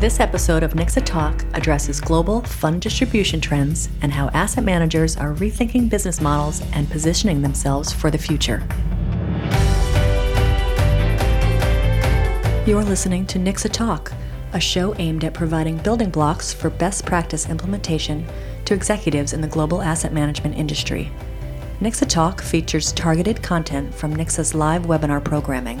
This episode of NICSA Talk addresses global fund distribution trends and how asset managers are rethinking business models and positioning themselves for the future. You're listening to NICSA Talk, a show aimed at providing building blocks for best practice implementation to executives in the global asset management industry. NICSA Talk features targeted content from NICSA's live webinar programming.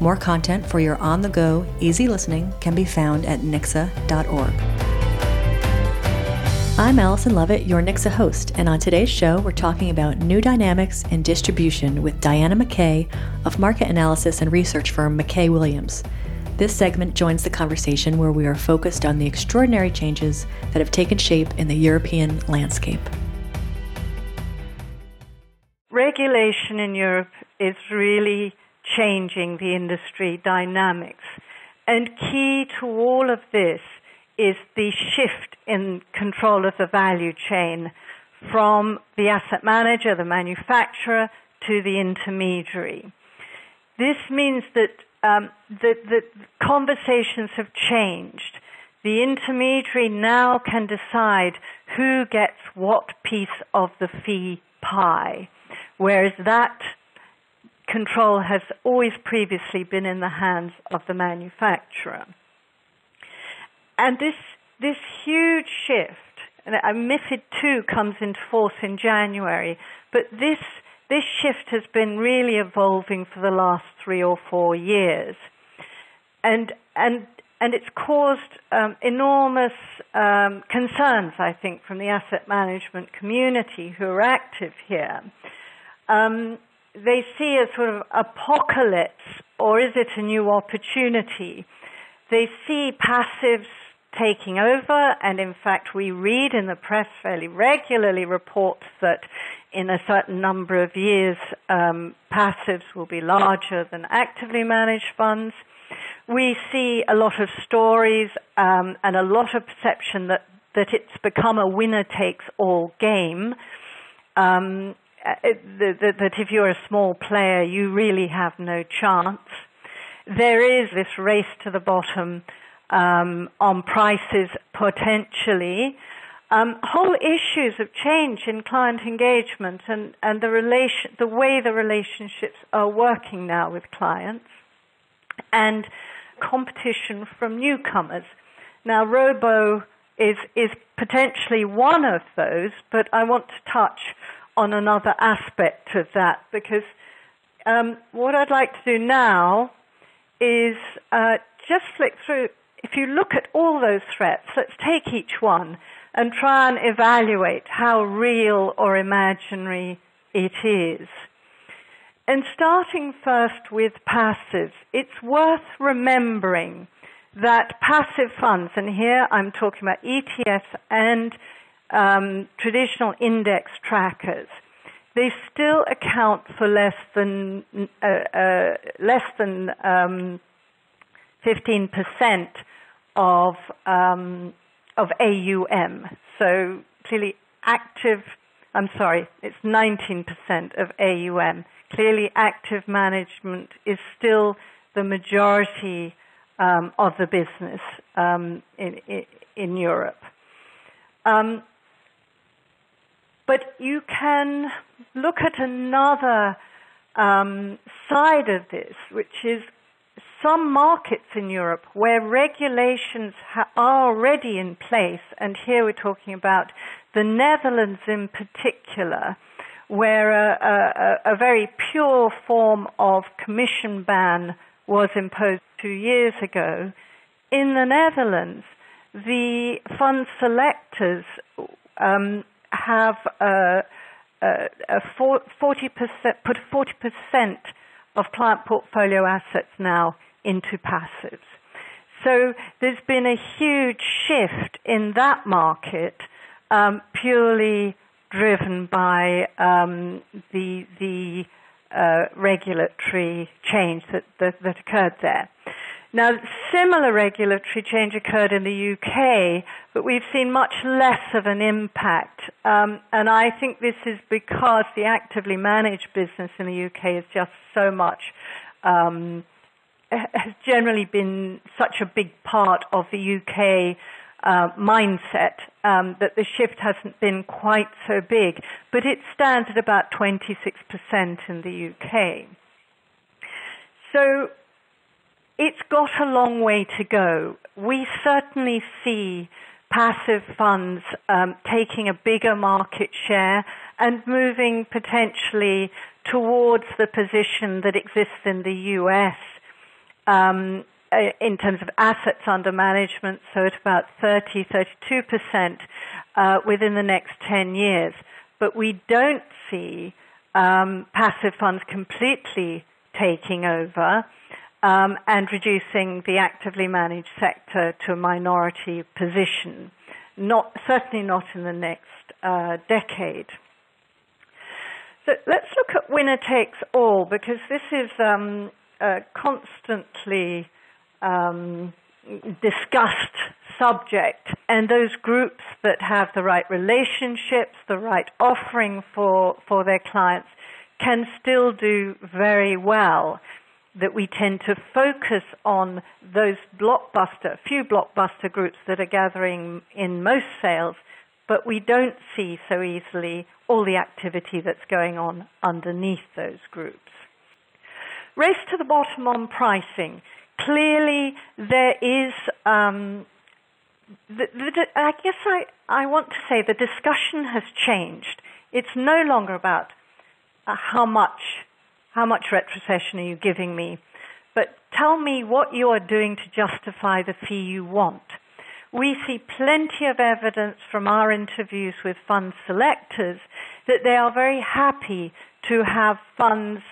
More content for your on the go, easy listening can be found at nicsa.org. I'm Allison Lovett, your NICSA host, and on today's show, we're talking about new dynamics in distribution with Diana Mackay of market analysis and research firm Mackay Williams. This segment joins the conversation where we are focused on the extraordinary changes that have taken shape in the European landscape regulation in Europe is really changing the industry dynamics. And key to all of this is the shift in control of the value chain from the asset manager, the manufacturer, to the intermediary. This means that um, the, the conversations have changed. The intermediary now can decide who gets what piece of the fee pie whereas that control has always previously been in the hands of the manufacturer. And this, this huge shift, and MIFID II comes into force in January, but this, this shift has been really evolving for the last three or four years. And, and, and it's caused um, enormous um, concerns, I think, from the asset management community who are active here um, they see a sort of apocalypse, or is it a new opportunity? They see passives taking over, and in fact, we read in the press fairly regularly reports that in a certain number of years, um, passives will be larger than actively managed funds. We see a lot of stories um, and a lot of perception that, that it's become a winner takes all game. Um, that, that if you're a small player, you really have no chance. There is this race to the bottom um, on prices potentially. Um, whole issues of change in client engagement and, and the relation, the way the relationships are working now with clients, and competition from newcomers. Now, Robo is is potentially one of those, but I want to touch on another aspect of that because um, what I'd like to do now is uh, just flick through. If you look at all those threats, let's take each one and try and evaluate how real or imaginary it is. And starting first with passive, it's worth remembering that passive funds, and here I'm talking about ETFs and um, traditional index trackers, they still account for less than uh, uh, less than um, 15% of um, of AUM. So clearly active. I'm sorry, it's 19% of AUM. Clearly, active management is still the majority um, of the business um, in, in, in Europe. Um, but you can look at another um, side of this, which is some markets in Europe where regulations ha- are already in place, and here we're talking about the Netherlands in particular, where a, a, a very pure form of commission ban was imposed two years ago. In the Netherlands, the fund selectors um, have a, a, a 40%, put 40% of client portfolio assets now into passives. So there's been a huge shift in that market, um, purely driven by um, the the uh, regulatory change that, that, that occurred there. Now, similar regulatory change occurred in the UK, but we've seen much less of an impact. Um, and I think this is because the actively managed business in the UK is just so much um, has generally been such a big part of the UK uh, mindset um, that the shift hasn't been quite so big, but it stands at about 26% in the UK. So it's got a long way to go. We certainly see passive funds um, taking a bigger market share and moving potentially towards the position that exists in the US um, uh, in terms of assets under management, so at about 30, 32% uh, within the next 10 years. But we don't see um, passive funds completely taking over um, and reducing the actively managed sector to a minority position. Not certainly not in the next uh, decade. So let's look at winner takes all because this is um, uh, constantly um, discussed subject, and those groups that have the right relationships, the right offering for, for their clients, can still do very well. That we tend to focus on those blockbuster, few blockbuster groups that are gathering in most sales, but we don't see so easily all the activity that's going on underneath those groups. Race to the bottom on pricing clearly there is, um, the, the, I guess I, I want to say the discussion has changed. It's no longer about uh, how much, how much retrocession are you giving me, but tell me what you are doing to justify the fee you want. We see plenty of evidence from our interviews with fund selectors that they are very happy to have funds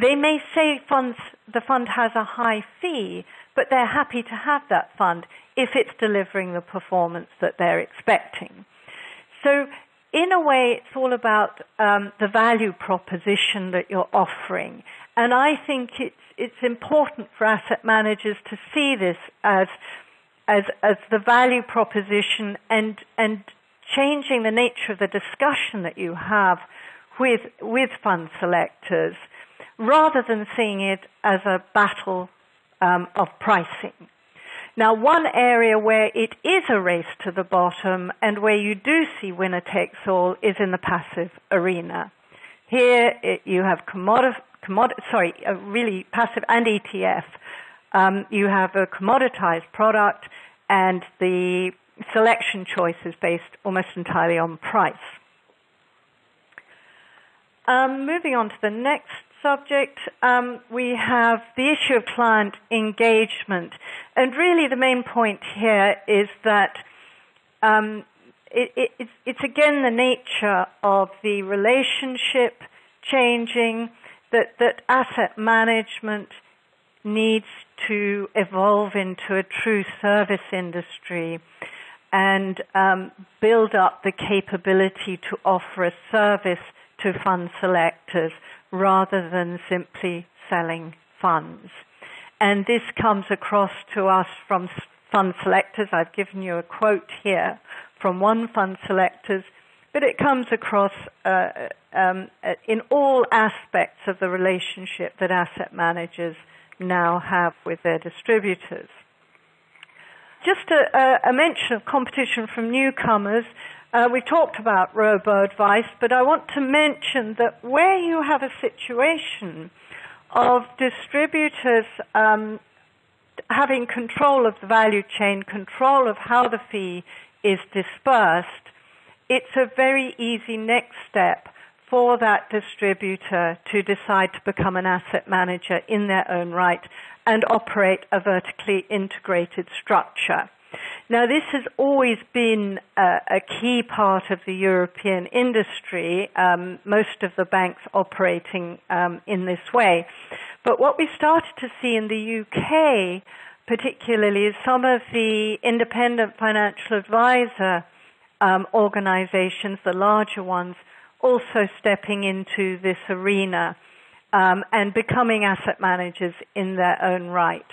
they may say funds, the fund has a high fee, but they're happy to have that fund if it's delivering the performance that they're expecting. So, in a way, it's all about um, the value proposition that you're offering. And I think it's, it's important for asset managers to see this as, as, as the value proposition and, and changing the nature of the discussion that you have with, with fund selectors rather than seeing it as a battle um, of pricing. Now, one area where it is a race to the bottom and where you do see winner takes all is in the passive arena. Here it, you have commodity, commodi- sorry, really passive and ETF. Um, you have a commoditized product and the selection choice is based almost entirely on price. Um, moving on to the next subject, um, we have the issue of client engagement. And really, the main point here is that um, it, it, it's, it's again the nature of the relationship changing, that, that asset management needs to evolve into a true service industry and um, build up the capability to offer a service to fund selectors rather than simply selling funds. And this comes across to us from fund selectors. I've given you a quote here from one fund selectors, but it comes across uh, um, in all aspects of the relationship that asset managers now have with their distributors. Just a, a mention of competition from newcomers. Uh, we talked about robo advice, but I want to mention that where you have a situation of distributors um, having control of the value chain, control of how the fee is dispersed, it's a very easy next step for that distributor to decide to become an asset manager in their own right and operate a vertically integrated structure. Now, this has always been a, a key part of the European industry, um, most of the banks operating um, in this way. But what we started to see in the UK, particularly, is some of the independent financial advisor um, organizations, the larger ones, also stepping into this arena um, and becoming asset managers in their own right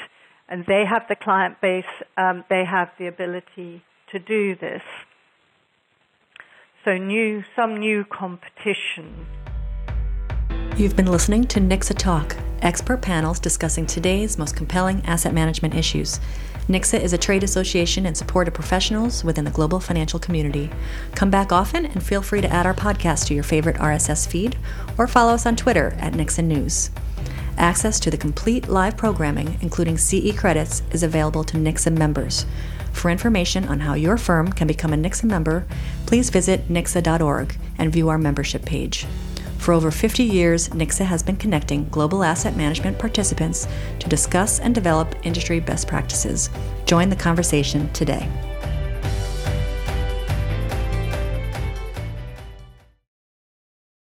and they have the client base, um, they have the ability to do this. So new, some new competition. You've been listening to NICSA Talk expert panels discussing today's most compelling asset management issues. NICSA is a trade association in support of professionals within the global financial community. Come back often and feel free to add our podcast to your favorite RSS feed or follow us on Twitter at NICSA News. Access to the complete live programming, including CE credits, is available to NICSA members. For information on how your firm can become a NICSA member, please visit nicsa.org and view our membership page. For over 50 years, NICSA has been connecting global asset management participants to discuss and develop industry best practices. Join the conversation today.